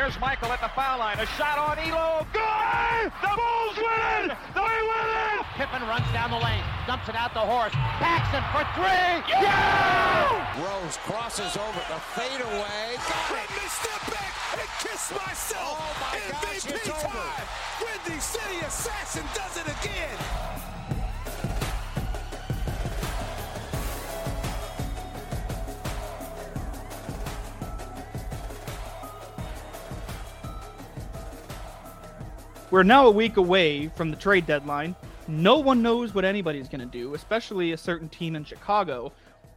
Here's Michael at the foul line. A shot on Ehlo. Good! The Bulls win it! They win it! Pippen runs down the lane, dumps it out the horse. Paxson for three. Yeah! Rose crosses over the fadeaway. Got Let me step back and kiss myself. Oh my gosh, MVP it's over. time. Windy City Assassin does it again. We're now a week away from the trade deadline. No one knows what anybody's going to do, especially a certain team in Chicago,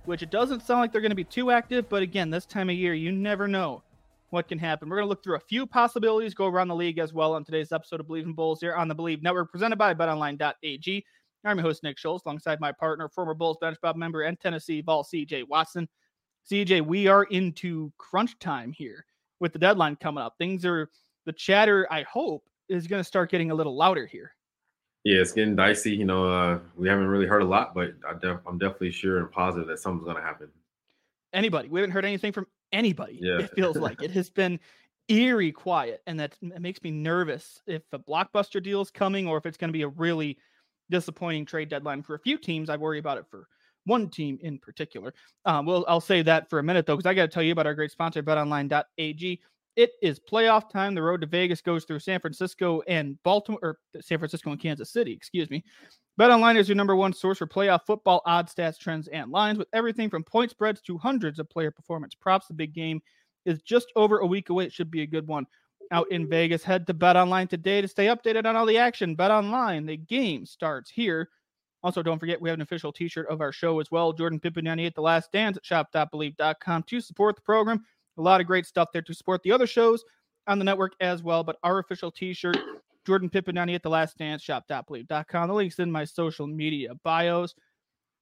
which it doesn't sound like they're going to be too active. But again, this time of year, you never know what can happen. We're going to look through a few possibilities, go around the league as well on today's episode of Believe in Bulls here on the Believe Network, presented by BetOnline.ag. I'm your host, Nick Schultz, alongside my partner, former Bulls bench Mob member and Tennessee Vol CJ Watson. CJ, we are into crunch time here with the deadline coming up. Things are the chatter, I hope, is going to start getting a little louder here. Yeah, it's getting dicey. You know, uh, we haven't really heard a lot, but I def- I'm definitely sure and positive that something's going to happen. Anybody, we haven't heard anything from anybody. Yeah. It feels like it has been eerie quiet, and that makes me nervous if a blockbuster deal is coming or if it's going to be a really disappointing trade deadline for a few teams. I worry about it for one team in particular. Um, well, I'll say that for a minute though, because I got to tell you about our great sponsor, BetOnline.ag. It is playoff time. The road to Vegas goes through San Francisco and Baltimore, or San Francisco and Kansas City, excuse me. BetOnline is your number one source for playoff football odds, stats, trends, and lines with everything from point spreads to hundreds of player performance props. The big game is just over a week away. It should be a good one out in Vegas. Head to BetOnline today to stay updated on all the action. BetOnline, the game starts here. Also, don't forget we have an official T-shirt of our show as well. Jordan Pippen 98, The Last Dance at shop.believe.com to support the program. A lot of great stuff there to support the other shows on the network as well. But our official T-shirt, Jordan Pippen 98, The Last Dance, shop.believe.com. The links in my social media bios.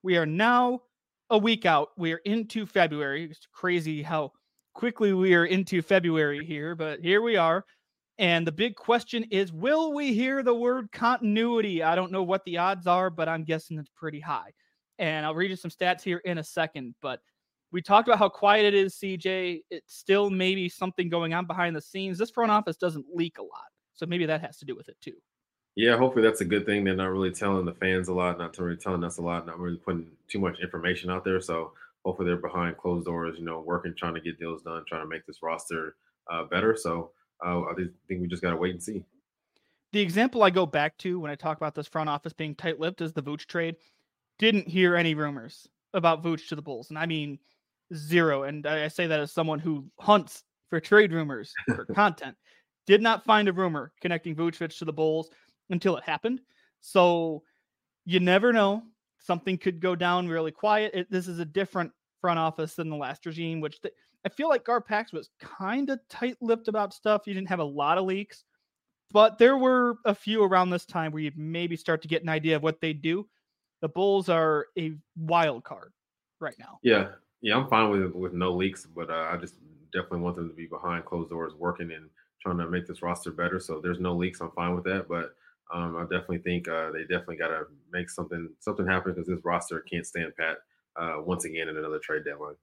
We are now a week out. We are into February. It's crazy how quickly we are into February here, but here we are. And the big question is will we hear the word continuity? I don't know what the odds are, but I'm guessing it's pretty high. And I'll read you some stats here in a second. But we talked about how quiet it is, CJ. It's still maybe something going on behind the scenes. This front office doesn't leak a lot. So maybe that has to do with it too. Yeah, hopefully that's a good thing. They're not really telling the fans a lot, not really telling us a lot, not really putting too much information out there. So hopefully they're behind closed doors, you know, working, trying to get deals done, trying to make this roster uh, better. So uh, I think we just got to wait and see. The example I go back to when I talk about this front office being tight lipped is the Vooch trade. Didn't hear any rumors about Vooch to the Bulls. And I mean, zero. And I say that as someone who hunts for trade rumors for content. Did not find a rumor connecting Vucevic to the Bulls until it happened. So you never know. Something could go down really quiet. It, this is a different front office than the last regime, which th- I feel like Garpax was kind of tight-lipped about stuff. You didn't have a lot of leaks, but there were a few around this time where you maybe start to get an idea of what they do. The Bulls are a wild card right now. Yeah, yeah, I'm fine with with no leaks, but uh, I just definitely want them to be behind closed doors, working and trying to make this roster better. So if there's no leaks. I'm fine with that, but um, I definitely think uh, they definitely got to make something something happen because this roster can't stand pat uh, once again in another trade deadline.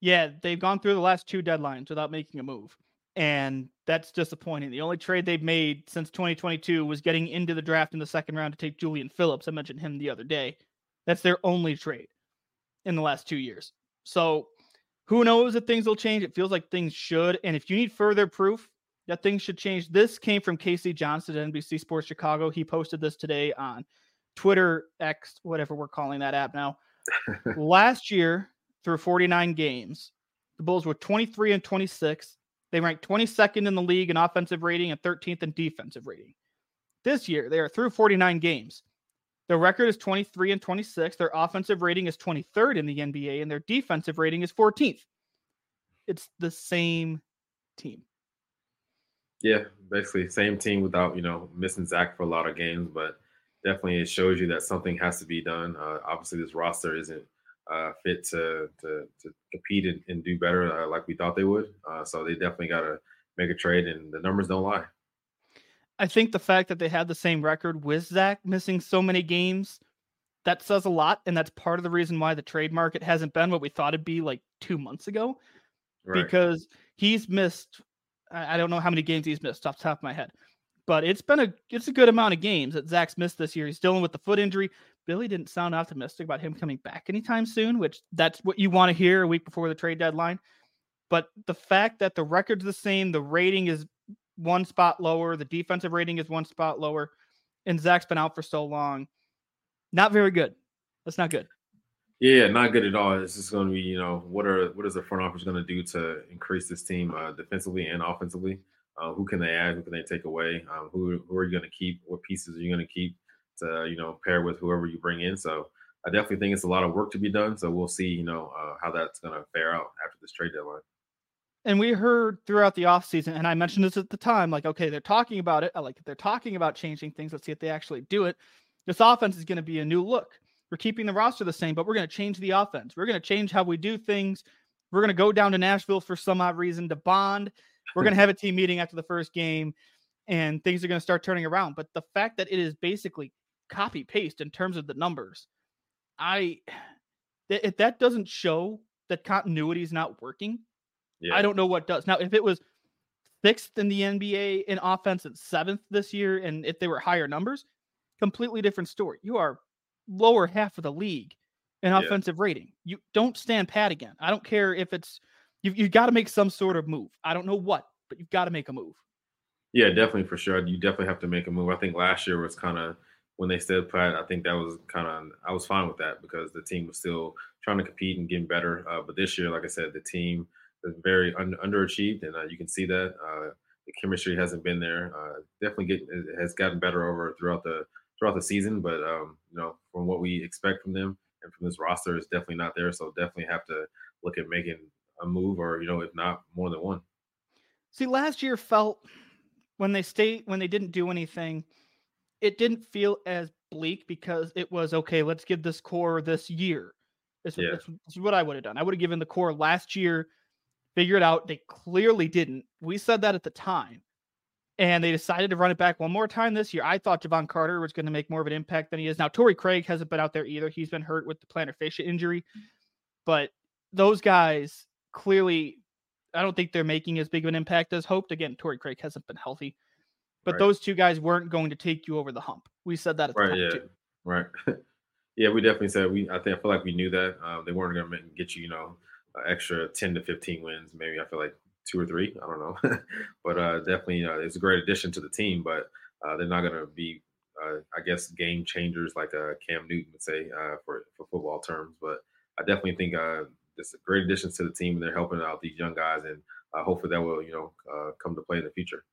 Yeah, they've gone through the last two deadlines without making a move. And that's disappointing. The only trade they've made since 2022 was getting into the draft in the second round to take Julian Phillips. I mentioned him the other day. That's their only trade in the last two years. So who knows if things will change? It feels like things should. And if you need further proof that things should change, this came from K.C. Johnson at NBC Sports Chicago. He posted this today on Twitter, X, whatever we're calling that app now. Last year, through 49 games, the Bulls were 23 and 26. They ranked 22nd in the league in offensive rating and 13th in defensive rating. This year, they are through 49 games. Their record is 23 and 26. Their offensive rating is 23rd in the NBA, and their defensive rating is 14th. It's the same team. Yeah, basically same team without you know missing Zach for a lot of games, but definitely it shows you that something has to be done. Uh, obviously, this roster isn't uh, fit to, to to compete and, and do better uh, like we thought they would. Uh, so they definitely got to make a trade, and the numbers don't lie. I think the fact that they had the same record with Zach missing so many games, that says a lot. And that's part of the reason why the trade market hasn't been what we thought it'd be like two months ago. Right. Because he's missed, I don't know how many games he's missed off the top of my head, but it's been a it's a good amount of games that Zach's missed this year. He's dealing with the foot injury. Billy didn't sound optimistic about him coming back anytime soon, which that's what you want to hear a week before the trade deadline. But the fact that the record's the same, the rating is one spot lower, the defensive rating is one spot lower, and Zach's been out for so long, not very good. That's not good. Yeah, not good at all. It's just going to be, you know, what are what is the front office going to do to increase this team uh, defensively and offensively? Uh, who can they add? Who can they take away? Um, who who are you going to keep? What pieces are you going to keep to you know pair with whoever you bring in? So I definitely think it's a lot of work to be done. So we'll see, you know, uh, how that's going to fare out after this trade deadline. And we heard throughout the offseason, and I mentioned this at the time, like, okay, they're talking about it. I like. They're talking about changing things. Let's see if they actually do it. This offense is going to be a new look. We're keeping the roster the same, but we're going to change the offense. We're going to change how we do things. We're going to go down to Nashville for some odd reason to bond. We're going to have a team meeting after the first game, and things are going to start turning around. But the fact that it is basically copy paste in terms of the numbers, I if that doesn't show that continuity is not working, Yeah, I don't know what does. Now, if it was sixth in the NBA in offense and seventh this year, and if they were higher numbers, completely different story. You are lower half of the league in Yeah. offensive rating. You don't stand pat again. I don't care if it's you've, you've got to make some sort of move. I don't know what, but you've got to make a move. Yeah, definitely for sure. You definitely have to make a move. I think last year was kind of when they said pat. I think that was kind of I was fine with that because the team was still trying to compete and getting better. Uh, but this year, like I said, the team is very un- underachieved, and uh, you can see that uh, the chemistry hasn't been there. Uh, definitely get, it has gotten better over throughout the throughout the season, but um, you know from what we expect from them and from this roster is definitely not there. So definitely have to look at making a move, or you know if not more than one. See, last year felt when they stayed when they didn't do anything, it didn't feel as bleak because it was okay. Let's give this core this year. This, Yeah. this, this is what I would have done. I would have given the core last year, figure it out. They clearly didn't. We said that at the time, and they decided to run it back one more time this year. I thought Jevon Carter was going to make more of an impact than he is now. Torrey Craig hasn't been out there either. He's been hurt with the plantar fascia injury, but those guys clearly I don't think they're making as big of an impact as hoped. Again, Torrey Craig hasn't been healthy, but Right. those two guys weren't going to take you over the hump. We said that at the Right. time Yeah. too. Right. yeah, we definitely said we. I think I feel like we knew that um, they weren't going to get you, you know, extra ten to fifteen wins. Maybe I feel like two or three. I don't know, but uh, definitely uh, it's a great addition to the team. But uh, they're not going to be, uh, I guess, game changers like uh, Cam Newton would say uh, for for football terms. But I definitely think uh, it's a great additions to the team. and They're helping out these young guys, and hopefully that will, you know, come to play in the future.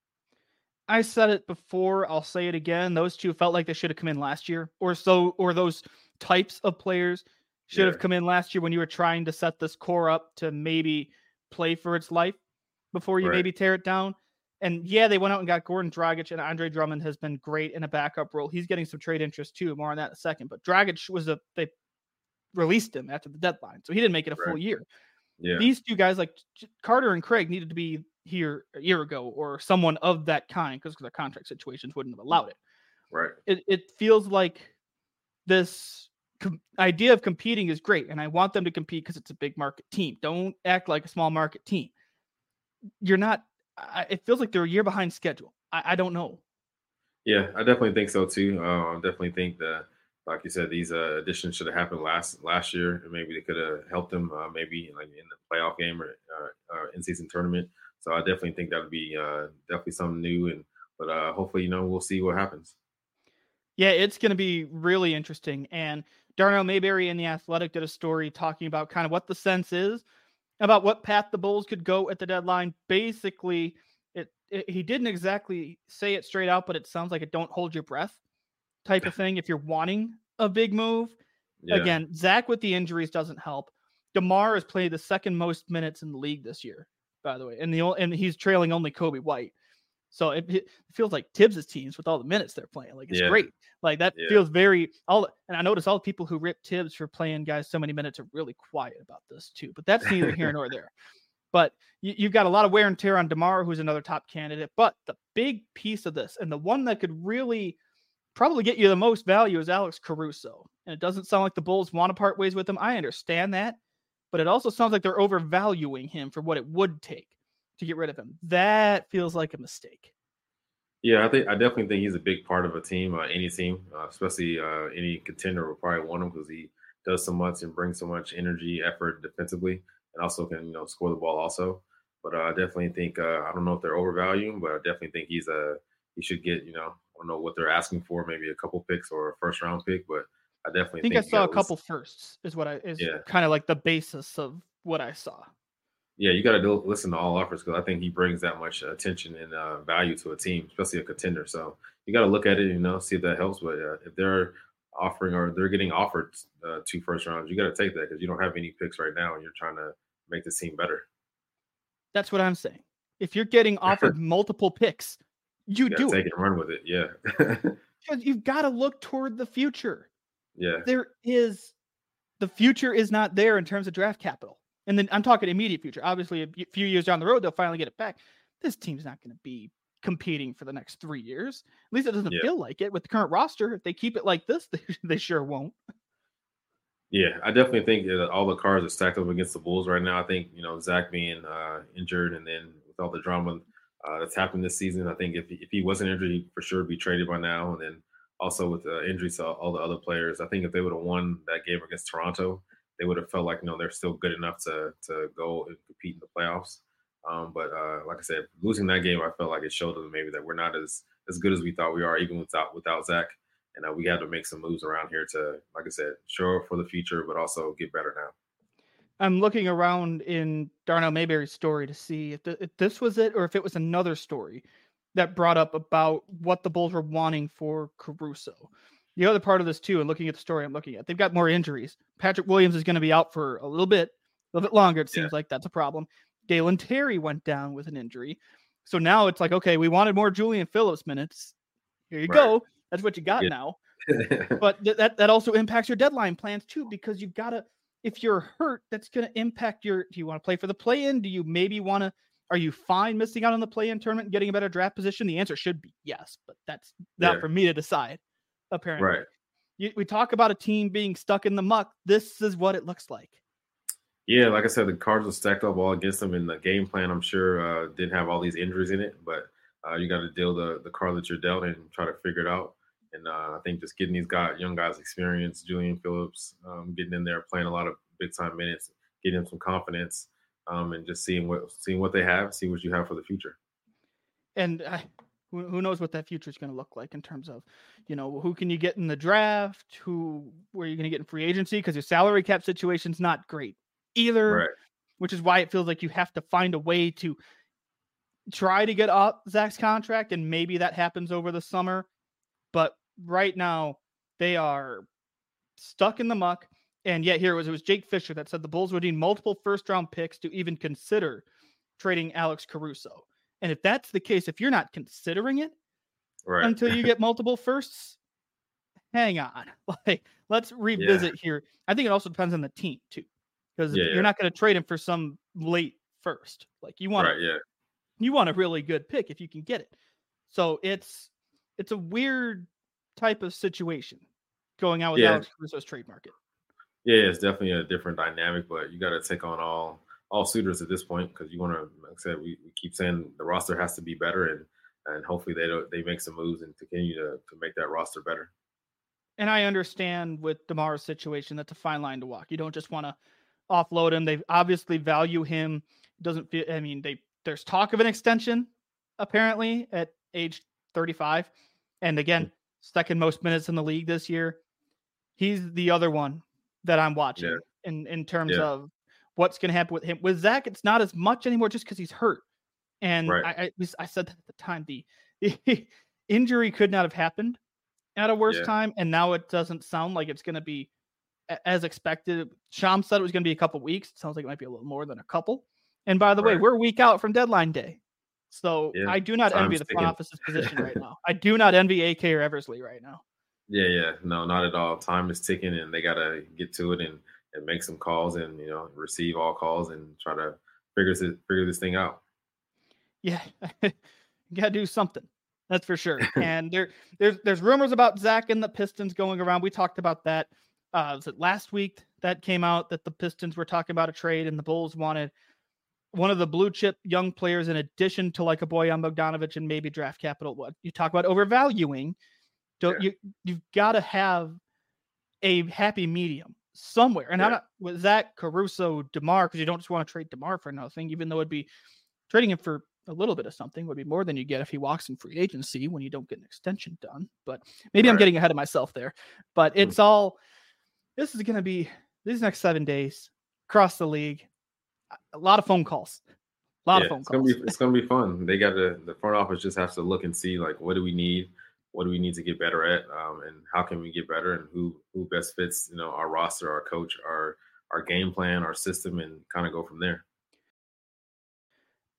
I said it before. I'll say it again. Those two felt like they should have come in last year, or so, or those types of players should have Yeah. come in last year when you were trying to set this core up to maybe play for its life before you Right. maybe tear it down. And yeah, they went out and got Goran Dragic, and Andre Drummond has been great in a backup role. He's getting some trade interest too. More on that in a second. But Dragic was a they released him after the deadline, so he didn't make it a full year Yeah. these two guys like Carter and Craig needed to be here a year ago or someone of that kind because their contract situations wouldn't have allowed it. right. It it feels like this com- idea of competing is great, and I want them to compete because it's a big market team. Don't act like a small market team. You're not. I, it feels like they're a year behind schedule. I, I don't know. Yeah, I definitely think so too. Uh, I definitely think that, like you said, these uh, additions should have happened last last year, and maybe they could have helped them, uh, maybe like in the playoff game or, or, or in season tournament. So I definitely think that would be uh, definitely something new, and but uh, hopefully, you know, we'll see what happens. Yeah, it's going to be really interesting. And Darnell Mayberry in The Athletic did a story talking about kind of what the sense is about what path the Bulls could go at the deadline. Basically, it, it he didn't exactly say it straight out, but it sounds like a don't hold your breath type of thing if you're wanting a big move. Yeah, Again, Zach with the injuries doesn't help. DeMar has played the second most minutes in the league this year, by the way, and the and he's trailing only Coby White. So it, it feels like Thibs' teams with all the minutes they're playing. Like it's Yeah. great. Like that Yeah. feels very all. And I notice all the people who rip Thibs for playing guys so many minutes are really quiet about this too. But that's neither here nor there. But you, you've got a lot of wear and tear on DeMar, who's another top candidate. But the big piece of this, and the one that could really probably get you the most value, is Alex Caruso. And it doesn't sound like the Bulls want to part ways with him. I understand that. But it also sounds like they're overvaluing him for what it would take to get rid of him. That feels like a mistake. Yeah, I think I definitely think he's a big part of a team, uh, any team, uh, especially uh, any contender will probably want him because he does so much and brings so much energy, effort defensively, and also can you know score the ball also. But uh, I definitely think uh, I don't know if they're overvaluing, but I definitely think he's a he should get you know I don't know what they're asking for, maybe a couple picks or a first round pick, but I definitely I think, think I saw a couple firsts is what I is Yeah. kind of like the basis of what I saw. Yeah, you got to listen to all offers because I think he brings that much attention and uh, value to a team, especially a contender. So you got to look at it, you know, see if that helps. But uh, if they're offering or they're getting offered uh, two first rounds, you got to take that because you don't have any picks right now, and you're trying to make the team better. That's what I'm saying. If you're getting offered multiple picks, you You do take it and run with it. Yeah, you've got to look toward the future. yeah, There is the future is not there in terms of draft capital. And then I'm talking immediate future. Obviously, a few years down the road, they'll finally get it back. This team's not going to be competing for the next three years. At least it doesn't Yeah. feel like it with the current roster. If they keep it like this, they, they sure won't. yeah. I definitely think that all the cards are stacked up against the Bulls right now. I think you know Zach being uh, injured, and then with all the drama uh, that's happened this season, I think if if he wasn't injured, he'd for sure be traded by now. And then also with uh, injuries to all the other players, I think if they would have won that game against Toronto, they would have felt like know they're still good enough to to go and compete in the playoffs. Um, but uh, like I said, losing that game, I felt like it showed them maybe that we're not as as good as we thought we are, even without without Zach. And uh, we had to make some moves around here to, like I said, show for the future, but also get better now. I'm looking around in Darnell Mayberry's story to see if, th- if this was it or if it was another story that brought up about what the Bulls were wanting for Caruso. The other part of this too, and looking at the story I'm looking at, they've got more injuries. Patrick Williams is going to be out for a little bit, a little bit longer. It Yeah. seems like that's a problem. Dalen Terry went down with an injury, so now it's like, okay, we wanted more Julian Phillips minutes. Here you Right. go. That's what you got Yeah. now but th- that that also impacts your deadline plans too because you've got to if you're hurt that's going to impact your do you want to play for the play in do you maybe want to are you fine missing out on the play in tournament and getting a better draft position the answer should be yes but that's not Yeah. for me to decide apparently right. you, we talk about a team being stuck in the muck this is what it looks like Yeah, like I said, the cards were stacked up all against them, and the game plan, I'm sure, uh, didn't have all these injuries in it. But uh, you got to deal the the card that you're dealt and try to figure it out. And uh, I think just getting these guys, young guys, experience, Julian Phillips, um, getting in there, playing a lot of big time minutes, getting them some confidence, um, and just seeing what seeing what they have, see what you have for the future. and I, who, who knows what that future is going to look like in terms of you know who can you get in the draft who where are you going to get in free agency because your salary cap situation's not great either Right. which is why it feels like you have to find a way to try to get up Zach's contract, and maybe that happens over the summer. But right now, they are stuck in the muck. And yet, here it was it was Jake Fisher that said the Bulls would need multiple first round picks to even consider trading Alex Caruso. And if that's the case, if you're not considering it Right. until you get multiple firsts, hang on. Like, let's revisit here. I think it also depends on the team too, because Yeah, you're yeah. not going to trade him for some late first. Like you want, right. Yeah. you want a really good pick if you can get it. So it's it's a weird type of situation going out with Yeah. Alex Caruso's trade market. Yeah, it's definitely a different dynamic, but you got to take on all all suitors at this point because you want to. Like I said, we, we keep saying the roster has to be better, and and hopefully they don't, they make some moves and continue to to make that roster better. And I understand with Demar's situation that's a fine line to walk. You don't just want to offload him. They obviously value him. Doesn't feel. I mean, they there's talk of an extension apparently at age 35, and again, mm. second most minutes in the league this year. He's the other one that I'm watching in in terms Yeah. of what's going to happen with him. With Zach, it's not as much anymore just because he's hurt. And Right. I, I I said that at the time the, the injury could not have happened at a worse Yeah. time, and now it doesn't sound like it's going to be as expected. Shams said it was going to be a couple weeks. It sounds like it might be a little more than a couple. And by the way, we're a week out from deadline day. So Yeah, I do not envy time's the front office's position right now. I do not envy AK or Eversley right now. Yeah, yeah, no, not at all. Time is ticking, and they got to get to it and and make some calls and you know receive all calls and try to figures it figure this thing out. Yeah, you gotta do something. That's for sure. and there, there's there's rumors about Zach and the Pistons going around. We talked about that. Uh, was it last week that came out that the Pistons were talking about a trade and the Bulls wanted one of the blue chip young players in addition to like a Bojan Bogdanovic and maybe draft capital. What you talk about overvaluing, don't yeah. you? You've got to have a happy medium somewhere. And yeah. I'm not with Zach Caruso, Demar because you don't just want to trade Demar for nothing, even though it'd be trading him for a little bit of something would be more than you get if he walks in free agency when you don't get an extension done. But maybe. I'm getting ahead of myself there. But hmm. it's mm-hmm. all this is going to be these next seven days across the league. A lot of phone calls. A lot yeah, of phone it's calls. Gonna be, it's going to be fun. They got to, the front office just has to look and see, like, what do we need? What do we need to get better at? Um, and how can we get better? And who who best fits, you know, our roster, our coach, our our game plan, our system, and kind of go from there.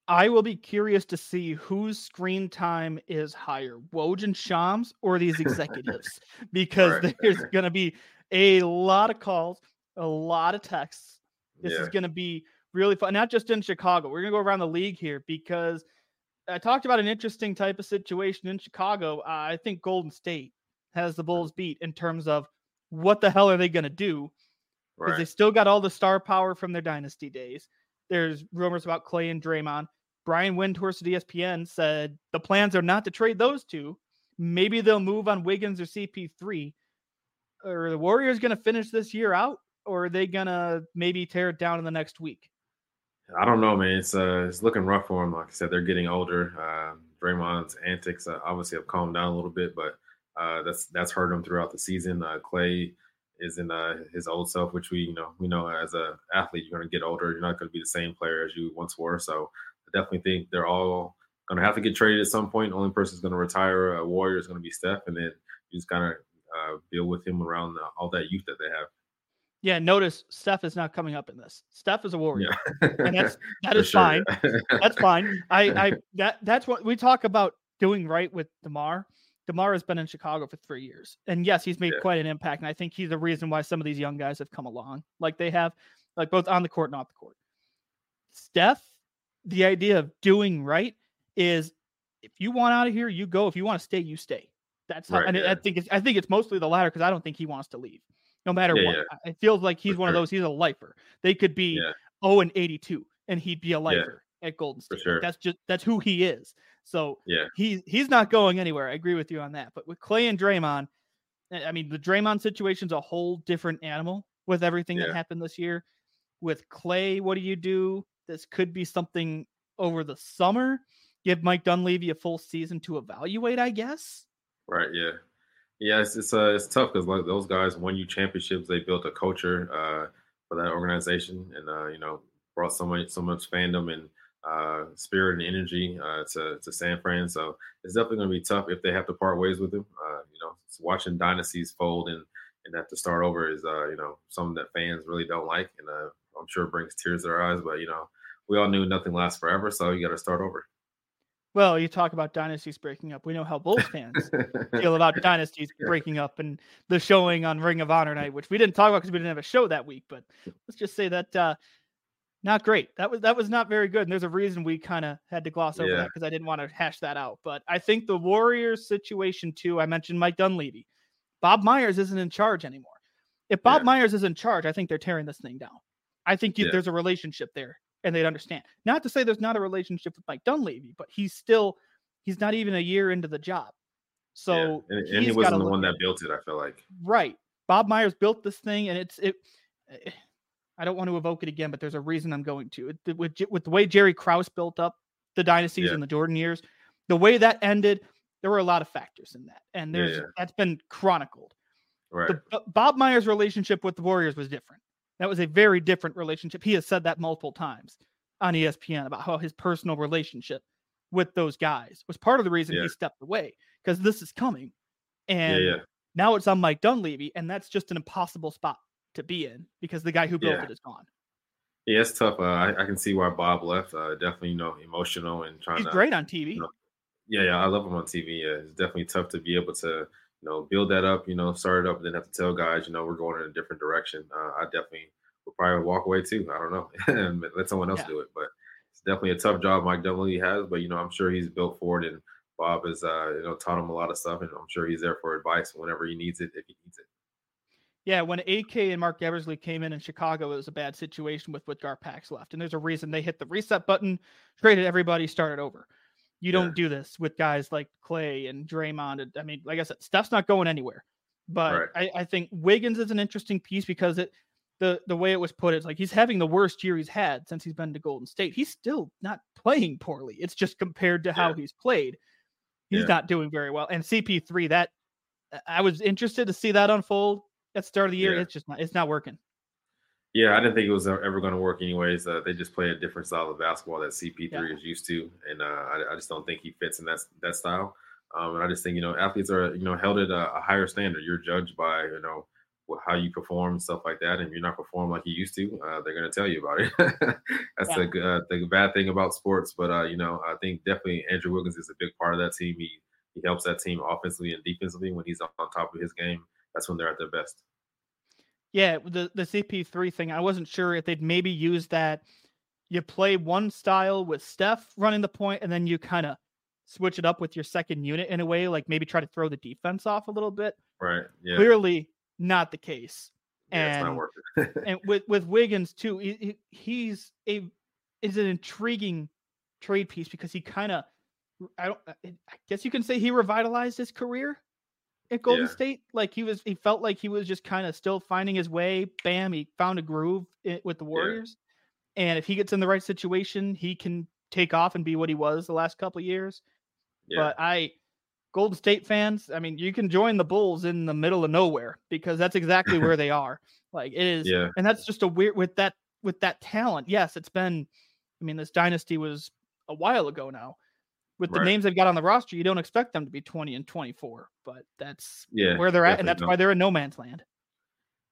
I will be curious to see whose screen time is higher, Woj and Shams or these executives, because right. there's going to be a lot of calls, a lot of texts. This yeah. is going to be really fun, not just in Chicago. We're going to go around the league here because I talked about an interesting type of situation in Chicago. Uh, I think Golden State has the Bulls beat in terms of what the hell are they going to do? Because right. they still got all the star power from their dynasty days. There's rumors about Klay and Draymond. Brian Windhorst at ESPN said the plans are not to trade those two. Maybe they'll move on Wiggins or CP3. Are the Warriors going to finish this year out, or are they going to maybe tear it down in the next week? I don't know, man. It's uh, it's looking rough for them. Like I said, they're getting older. Uh, Draymond's antics uh, obviously have calmed down a little bit, but uh, that's that's hurt him throughout the season. Uh, Klay is in uh, his old self, which we you know we know as a athlete, you're going to get older. You're not going to be the same player as you once were. So I definitely think they're all going to have to get traded at some point. Only person who's going to retire a Warrior is going to be Steph, and then you just kind of uh, deal with him around the, all that youth that they have. Yeah, notice Steph is not coming up in this. Steph is a warrior, yeah. and that's that is sure, fine. That's fine. I, I that that's what we talk about doing right with Demar. Demar has been in Chicago for three years, and yes, he's made yeah. quite an impact. And I think he's the reason why some of these young guys have come along, like they have, like both on the court and off the court. Steph the idea of doing right is if you want out of here, you go. If you want to stay, you stay. That's how, right, and yeah. I think it's I think it's mostly the latter because I don't think he wants to leave, no matter yeah, what. Yeah. It feels like he's For one sure. of those. He's a lifer. They could be yeah. 0 and 82, and he'd be a lifer at Golden State. Sure. That's just that's who he is. So yeah, he's he's not going anywhere. I agree with you on that. But with Klay and Draymond, eh, I mean the Draymond situation's a whole different animal with everything that happened this year. With Klay, what do you do? this could be something over the summer. Give Mike Dunleavy a full season to evaluate, I guess. Right. Yeah. Yeah. It's it's, uh, it's tough because like those guys won you championships. They built a culture uh, for that organization, and uh, you know brought so much so much fandom and uh, spirit and energy uh, to to San Fran. So it's definitely going to be tough if they have to part ways with him. Uh, you know, watching dynasties fold and and have to start over is uh, you know something that fans really don't like, and uh, I'm sure it brings tears to their eyes. But you know, we all knew nothing lasts forever, so you got to start over. Well, you talk about dynasties breaking up. We know how Bulls fans feel about dynasties breaking up and the showing on Ring of Honor night, which we didn't talk about because we didn't have a show that week. But let's just say that uh, not great. That was that was not very good. And there's a reason we kind of had to gloss over yeah. that because I didn't want to hash that out. But I think the Warriors situation too. I mentioned Mike Dunleavy. Bob Myers isn't in charge anymore. If Bob yeah. Myers is in charge, I think they're tearing this thing down. I think you, yeah. there's a relationship there and they'd understand. Not to say there's not a relationship with Mike Dunleavy, but he's still he's not even a year into the job. So yeah. and, and he wasn't the one that built it. I feel like right. Bob Myers built this thing, and it's it. Eh, I don't want to evoke it again, but there's a reason I'm going to. It, with with the way Jerry Krause built up the dynasties yeah. in the Jordan years, the way that ended, there were a lot of factors in that, and there's yeah, that's been chronicled. Right. The, Bob Myers' relationship with the Warriors was different. That was a very different relationship. He has said that multiple times on ESPN about how his personal relationship with those guys was part of the reason yeah. he stepped away because this is coming. And yeah, yeah. now it's on Mike Dunleavy, and that's just an impossible spot to be in because the guy who built it is gone. Yeah, it's tough. Uh, I, I, can see why Bob left. Uh, definitely, you know, emotional and trying He's to. great on TV. You know, yeah, yeah, I love him on TV. Yeah, it's definitely tough to be able to you know, build that up, you know, start it up, and then have to tell guys, you know, we're going in a different direction. Uh, I definitely would probably walk away too. I don't know, let someone else yeah. do it. But it's definitely a tough job Mike Dunleavy has, but you know I'm sure he's built for it, and Bob has uh, you know taught him a lot of stuff, and I'm sure he's there for advice whenever he needs it if he needs it. Yeah, when AK and Marc Eversley came in in Chicago, it was a bad situation with with Garpax left, and there's a reason they hit the reset button, traded everybody, started over. You don't Yeah. do this with guys like Klay and Draymond. and- I mean, like I said, Steph's not going anywhere. But I, I think Wiggins is an interesting piece because it the the way it was put is like he's having the worst year he's had since he's been to Golden State. He's still not playing poorly. It's just compared to how Yeah. he's played, he's Yeah. not doing very well. And CP3, that I was interested to see that unfold at the start of the year. Yeah. It's just not it's not working. Yeah, I didn't think it was ever going to work anyways. Uh, they just play a different style of basketball that CP3 Yeah. is used to, and uh, I, I just don't think he fits in that that style. Um, and I just think you know athletes are you know held at a, a higher standard. You're judged by you know how you perform and stuff like that. And if you're not performing like you used to, uh, they're going to tell you about it. That's Yeah. the uh, the bad thing about sports. But uh, you know, I think definitely Andrew Wiggins is a big part of that team. He he helps that team offensively and defensively when he's on top of his game. That's when they're at their best. Yeah, the the CP3 thing, I wasn't sure if they'd maybe use that. You play one style with Steph running the point, and then you kind of switch it up with your second unit in a way, like maybe try to throw the defense off a little bit. Right. Yeah. Clearly, not the case. yeah, and- and with with Wiggins too, he, he- he's a is an intriguing trade piece because he kind of I don't I guess you can say he revitalized his career at Golden Yeah. State. Like he was he felt like he was just kind of still finding his way. Bam, he found a groove with the Warriors. And if he gets in the right situation, he can take off and be what he was the last couple of years. yeah. But I Golden State fans, I mean, you can join the Bulls in the middle of nowhere because that's exactly where they are. Like it is Yeah. and that's just a weird with that with that talent. Yes, it's been I mean, this dynasty was a while ago now. With the Right. names they've got on the roster, you don't expect them to be 20 and 24, but that's Yeah, where they're at, and that's don't. why they're in no man's land.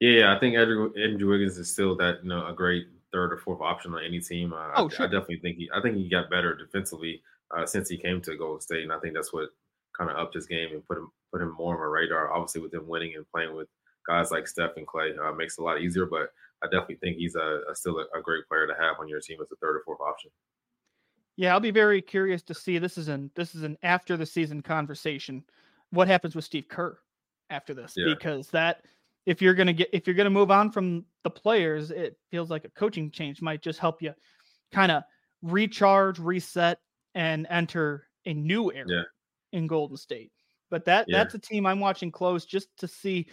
Yeah, I think Andrew, Andrew Wiggins is still that you know a great third or fourth option on any team. Uh, Oh, I, sure. I definitely think he I think he got better defensively uh, since he came to Golden State, and I think that's what kind of upped his game and put him put him more on a radar. Obviously, with him winning and playing with guys like Steph and Klay, uh, makes it a lot easier. But I definitely think he's a, a still a, a great player to have on your team as a third or fourth option. Yeah, I'll be very curious to see. This is an this is an after the season conversation. What happens with Steve Kerr after this? Yeah. Because that if you're gonna get if you're gonna move on from the players, it feels like a coaching change might just help you kind of recharge, reset, and enter a new era Yeah. in Golden State. But that Yeah. that's a team I'm watching close just to see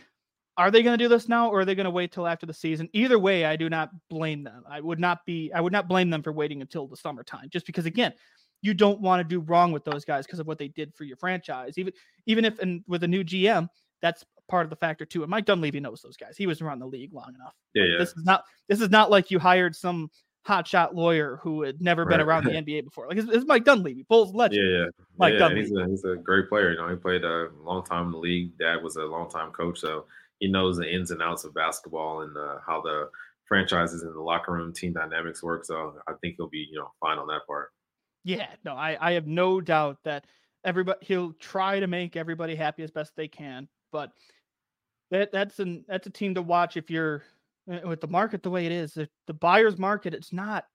are they going to do this now or are they going to wait till after the season? Either way, I do not blame them. I would not be I would not blame them for waiting until the summertime just because again, you don't want to do wrong with those guys because of what they did for your franchise. Even even if and with a new GM, that's part of the factor too. And Mike Dunleavy knows those guys. He was around the league long enough. Yeah, yeah, This is not this is not like you hired some hotshot lawyer who had never been Right. around the NBA before. Like it's, it's Mike Dunleavy, Bulls legend. yeah, yeah. Mike yeah, Dunleavy. he's a he's a great player. You know, he played a long time in the league. Dad was a long time coach, so he knows the ins and outs of basketball and uh, how the franchises and the locker room team dynamics work. So I think he'll be you know fine on that part. Yeah, no, I, I have no doubt that everybody he'll try to make everybody happy as best they can. But that that's an that's a team to watch if you're uh, with the market the way it is. The, the buyer's market, it's not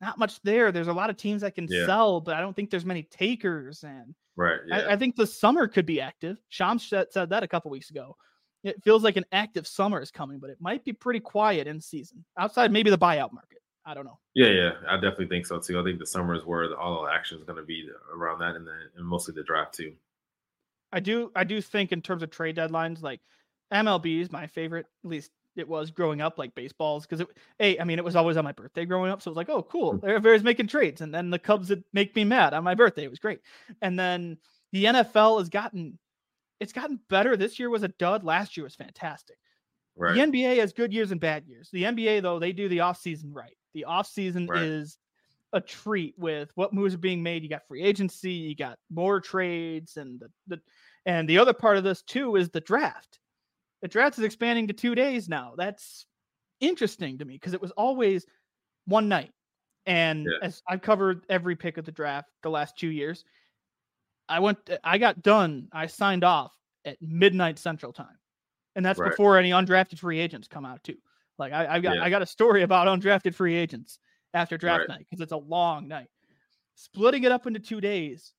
not much there. There's a lot of teams that can Yeah. sell, but I don't think there's many takers. And Right. Yeah. I, I think the summer could be active. Shams said, said that a couple weeks ago. It feels like an active summer is coming, but it might be pretty quiet in season outside maybe the buyout market. I don't know. yeah, yeah. I definitely think so too. I think the summer is where the, all the action is going to be around that, and then and mostly the draft too. I do I do think in terms of trade deadlines, like MLB is my favorite. At least it was growing up, like baseballs, because it hey, I mean, it was always on my birthday growing up. So it was like, oh, cool. Mm. Everybody's making trades. And then the Cubs would make me mad on my birthday. It was great. And then the NFL has gotten it's gotten better. This year was a dud. Last year was fantastic. Right. The NBA has good years and bad years. The NBA, though, they do the offseason right. The offseason Right. is a treat with what moves are being made. You got free agency, you got more trades, and the, the and the other part of this too is the draft. The draft is expanding to two days now. That's interesting to me because it was always one night. And Yeah. as I've covered every pick of the draft the last two years, I went I got done, I signed off at midnight central time. And that's Right. before any undrafted free agents come out too. Like I, I got Yeah. I got a story about undrafted free agents. after draft Right. night because it's a long night. Splitting it up into two days,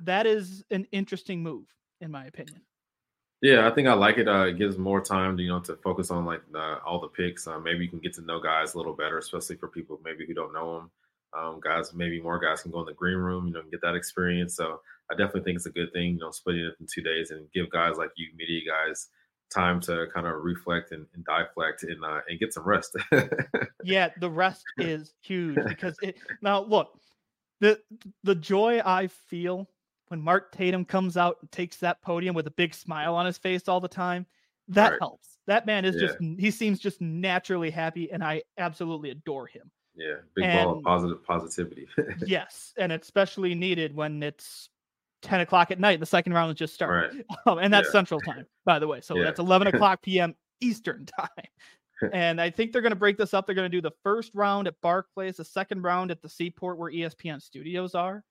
that is an interesting move, in my opinion. Yeah, I think I like it. Uh, it gives more time, you know, to focus on like uh, all the picks. Uh, maybe you can get to know guys a little better, especially for people maybe who don't know them. Um, guys, maybe more guys can go in the green room, you know, and get that experience. So I definitely think it's a good thing, you know, splitting it in two days and give guys like you, media guys, time to kind of reflect and, and deflect and uh, and get some rest. Yeah, the rest is huge because it now look, the the joy I feel when Mark Tatum comes out and takes that podium with a big smile on his face all the time, that Right. helps. That man is Yeah. just he seems just naturally happy and I absolutely adore him. yeah, big ball of positive positivity. yes, and it's especially needed when it's 10 o'clock at night. The second round has just started. right. Um, and that's Yeah. Central Time, by the way. So Yeah. that's 11 o'clock p.m. Eastern Time. and I think they're going to break this up. They're going to do the first round at Barclays, the second round at the Seaport where ESPN studios are.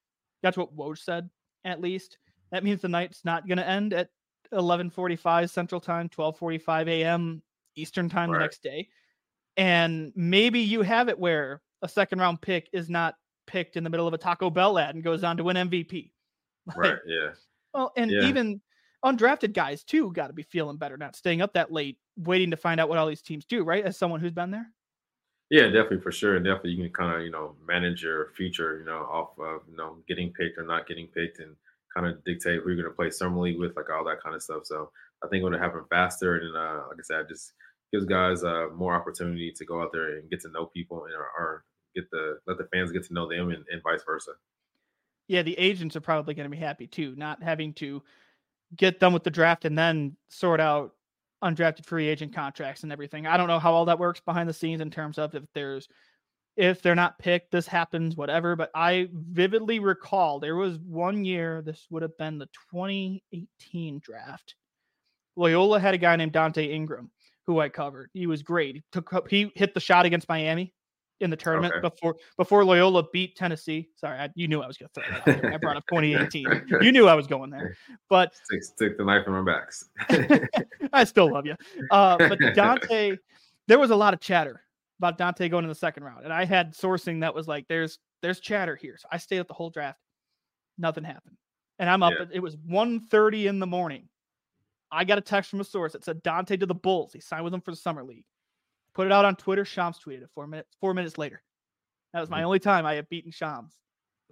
That's what Woj said, at least. That means the night's not going to end at 11:45 Central Time, 12:45 a.m. Eastern Time the next day. And maybe you have it where a second round pick is not picked in the middle of a Taco Bell ad and goes on to win MVP. Like, Right. Yeah. well, and Yeah. even undrafted guys too got to be feeling better, not staying up that late, waiting to find out what all these teams do. Right, as someone who's been there. Yeah, definitely for sure, and definitely you can kind of you know manage your future, you know, off of you know getting picked or not getting picked, and kind of dictate who you're going to play summer league with, like all that kind of stuff. So I think it would happen faster, and uh, like I said, just gives guys uh, more opportunity to go out there and get to know people, and or, or get the let the fans get to know them, and, and vice versa. Yeah, the agents are probably going to be happy too, not having to get done with the draft and then sort out undrafted free agent contracts and everything. I don't know how all that works behind the scenes in terms of if there's if they're not picked, this happens, whatever. But I vividly recall there was one year, this would have been the 2018 draft. Loyola had a guy named Donte Ingram who I covered. He was great. He took he hit the shot against Miami in the tournament Okay. before before Loyola beat Tennessee. Sorry, I, you knew I was going to throw that. I brought up 2018. You knew I was going there, but Stick, stick the knife in our backs. I still love you. Uh, but Donte, there was a lot of chatter about Donte going in the second round, and I had sourcing that was like, "There's there's chatter here." So I stayed up the whole draft. Nothing happened, and I'm up. Yeah. It was 1.30 in the morning. I got a text from a source that said Donte to the Bulls. He signed with them for the summer league. Put it out on Twitter. Shams tweeted it four minutes. Four minutes later, that was my mm-hmm. only time I have beaten Shams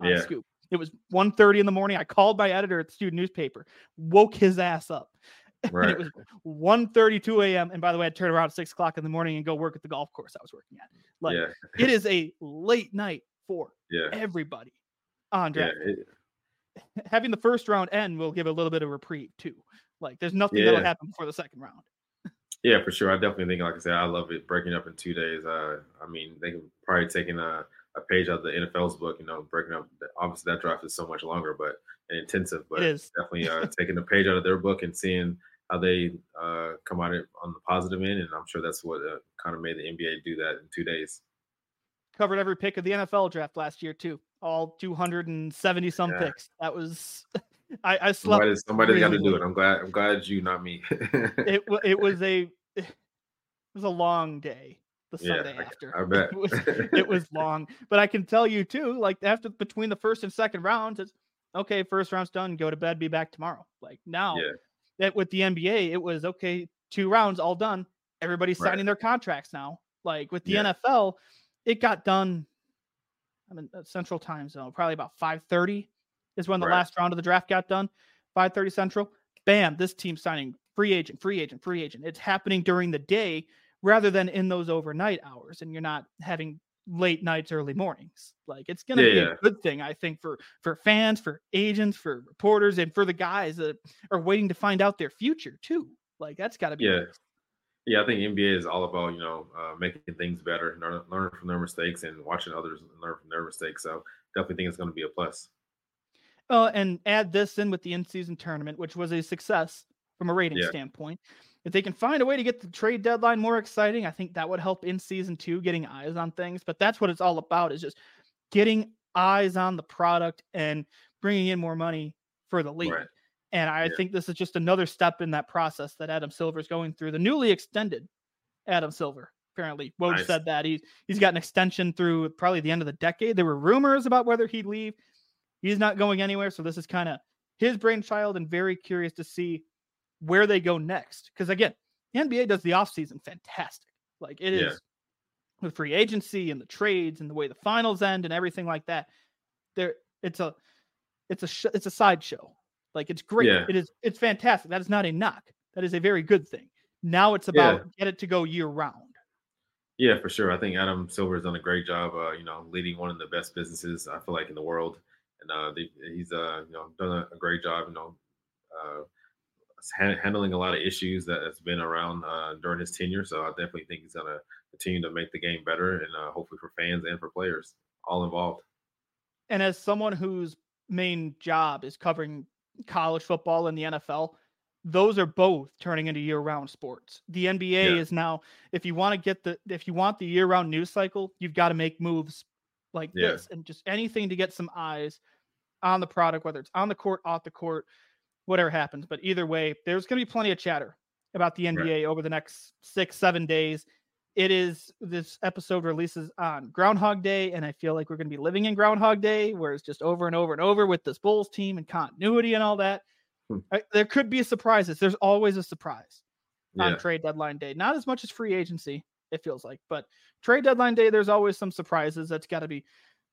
on Yeah. Scoop. It was 1.30 in the morning. I called my editor at the student newspaper, woke his ass up. Right. it was 1.32 a.m. And by the way, I'd turn around at six o'clock in the morning and go work at the golf course I was working at. Like yeah. it is a late night for Yeah. everybody on Yeah. it- Having the first round end will give a little bit of reprieve too. Like there's nothing that'll happen before the second round. Yeah, for sure. I definitely think, like I said, I love it breaking up in two days. Uh, I mean, they can probably taking a, a page out of the NFL's book, you know, breaking up. Obviously, that draft is so much longer, but and intensive. But is. definitely uh, taking a page out of their book and seeing how they uh, come out on the positive end, and I'm sure that's what uh, kind of made the NBA do that in two days. Covered every pick of the NFL draft last year too. All 270 some Yeah. picks. That was I, I slept. Somebody, somebody's got to do it. I'm glad. I'm glad you, not me. It it was a it was a long day. The Sunday I- after. I bet. it was it was long. But I can tell you too, like after between the first and second rounds, it's okay, first round's done, go to bed, be back tomorrow. Like now Yeah. that with the NBA, it was okay, two rounds all done. Everybody's Right. signing their contracts now. Like with the Yeah. NFL, it got done. I'm in uh, Central Time Zone, probably about 5:30 is when the Right. last round of the draft got done. 5:30 Central. Bam, this team signing free agent, free agent, free agent. It's happening during the day rather than in those overnight hours, and you're not having late nights, early mornings. Like it's gonna Yeah, be yeah. a good thing, I think, for for fans, for agents, for reporters, and for the guys that are waiting to find out their future too. Like that's got to be Yeah. nice. Yeah, I think NBA is all about you know uh, making things better, learn, learning from their mistakes, and watching others learn from their mistakes. So definitely think it's going to be a plus. Oh, and add this in with the in-season tournament, which was a success from a rating Yeah. standpoint. If they can find a way to get the trade deadline more exciting, I think that would help in season two, getting eyes on things. But that's what it's all about: is just getting eyes on the product and bringing in more money for the league. Right. And I Yeah. think this is just another step in that process that Adam Silver is going through. The newly extended Adam Silver Apparently, Woj Nice. said that he's he's got an extension through probably the end of the decade. There were rumors about whether he'd leave. He's not going anywhere, so this is kind of his brainchild, and very curious to see where they go next. Because again, the NBA does the offseason fantastic. Like it is Yeah. with free agency and the trades and the way the finals end and everything like that. There, it's a it's a sh- it's a sideshow. Like it's great. Yeah. It is it's fantastic. That is not a knock. That is a very good thing. Now it's about get it to go year round. Yeah, for sure. I think Adam Silver has done a great job. Uh, you know, leading one of the best businesses I feel like in the world, and uh, they, he's uh, you know done a, a great job. You know, uh, ha- handling a lot of issues that has been around uh, during his tenure. So I definitely think he's gonna continue to make the game better, and uh, hopefully for fans and for players, all involved. And as someone whose main job is covering college football and the NFL, those are both turning into year-round sports. The NBA Yeah. is now if you want to get the if you want the year-round news cycle, you've got to make moves like Yeah. this and just anything to get some eyes on the product whether it's on the court, off the court, whatever happens. But either way, there's going to be plenty of chatter about the NBA over the next 6 7 days. It is this episode releases on Groundhog Day, and I feel like we're going to be living in Groundhog Day, where it's just over and over and over with this Bulls team and continuity and all that. Hmm. I- there could be surprises. There's always a surprise on trade deadline day. Not as much as free agency, it feels like, but trade deadline day, there's always some surprises. That's got to be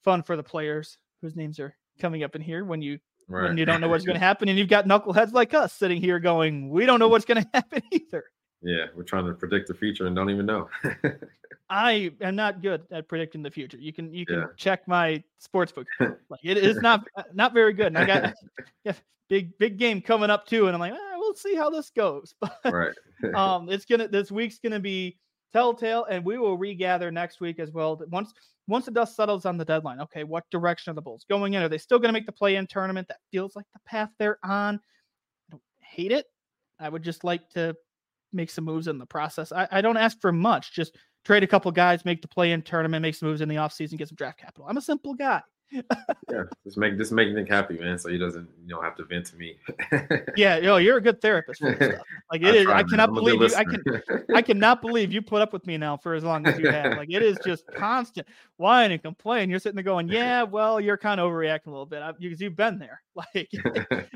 fun for the players whose names are coming up in here when you right. when you don't know what's going to happen, and you've got knuckleheads like us sitting here going, "We don't know what's going to happen either." yeah, we're trying to predict the future and don't even know. I am not good at predicting the future. You can you can Yeah. check my sportsbook. like it is not uh, not very good. And I got yeah, big big game coming up too, and I'm like, ah, we'll see how this goes. But right. um, it's gonna this week's gonna be telltale, and we will regather next week as well. Once once the dust settles on the deadline, okay, what direction are the Bulls going in? Are they still gonna make the play-in tournament? That feels like the path they're on. I don't hate it. I would just like to make some moves in the process. I, I don't ask for much. Just trade a couple guys, make the play-in tournament, make some moves in the offseason, get some draft capital. I'm a simple guy. Yeah, just make just make Nick happy, man, so he doesn't you know have to vent to me. Yeah, yo, you're a good therapist for this stuff. Like it is. try, I cannot believe you. I can. I cannot believe you put up with me now for as long as you have. Like it is just constant whine and complain. You're sitting there going, "Yeah, well, you're kind of overreacting a little bit because you've been there. Like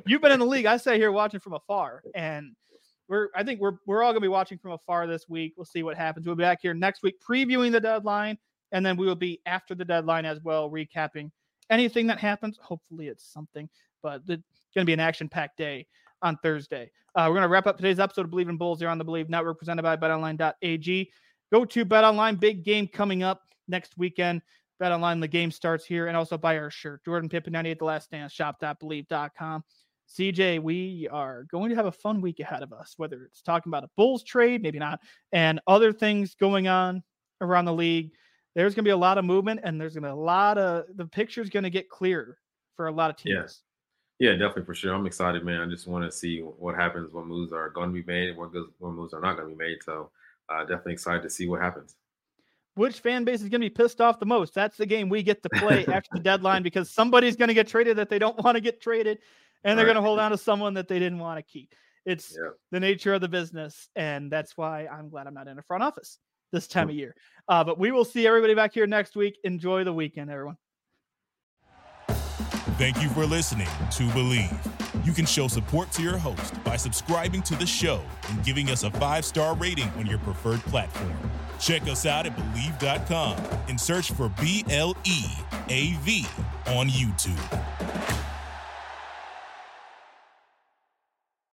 you've been in the league. I sat here watching from afar, and we're. I think we're we're all gonna be watching from afar this week. We'll see what happens. We'll be back here next week previewing the deadline, and then we will be after the deadline as well, recapping anything that happens. Hopefully, it's something, but it's gonna be an action-packed day on Thursday. Uh, we're going to wrap up today's episode of Bleav in Bulls here on the Bleav Network, presented by BetOnline.ag. Go to BetOnline, big game coming up next weekend. BetOnline, the game starts here, and also buy our shirt. Jordan Pippen, 98 The Last Dance, shop.bleav.com. CJ, we are going to have a fun week ahead of us, whether it's talking about a Bulls trade, maybe not, and other things going on around the league. There's going to be a lot of movement, and there's going to be a lot of the picture's going to get clearer for a lot of teams. Yes. Yeah, definitely for sure. I'm excited, man. I just want to see what happens, what moves are going to be made, what goes, what moves are not going to be made. So, uh, definitely excited to see what happens. which fan base is going to be pissed off the most? That's the game we get to play after the deadline because somebody's going to get traded that they don't want to get traded, and they're Right. going to hold on to someone that they didn't want to keep. It's Yeah. the nature of the business, and that's why I'm glad I'm not in a front office this time of year. Uh, but we will see everybody back here next week. Enjoy the weekend, everyone. Thank you for listening to Bleav. You can show support to your host by subscribing to the show and giving us a five star rating on your preferred platform. Check us out at Bleav.com and search for B L E A V on YouTube.